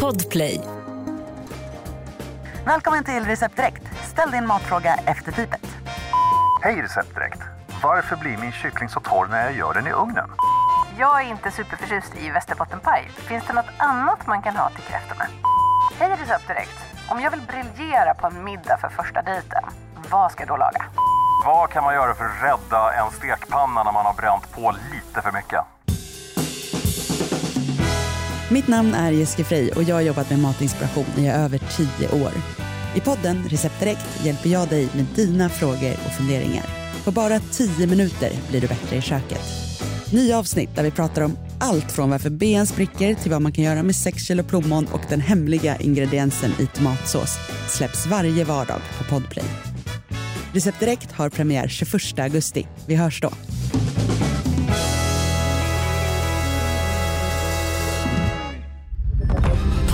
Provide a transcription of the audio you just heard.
Podplay. Välkommen till Recept Direkt. Ställ din matfråga efter pipet. Hej Receptdirekt! Varför blir min kyckling så torr när jag gör den i ugnen? Jag är inte superförtjust i västerbottenpaj. Finns det något annat man kan ha till kräftorna? Hej Recept Direkt. Om jag vill briljera på en middag för första dejten, vad ska jag då laga? Vad kan man göra för att rädda en stekpanna när man har bränt på lite för mycket? Mitt namn är Jessica Frey och jag har jobbat med matinspiration i över tio år. I podden Recept Direkt hjälper jag dig med dina frågor och funderingar. På bara tio minuter blir du bättre i köket. Nya avsnitt där vi pratar om allt från varför ben spricker till vad man kan göra med 6 kilo plommon och den hemliga ingrediensen i tomatsås släpps varje vardag på Podplay. Recept Direkt har premiär 21 augusti. Vi hörs då.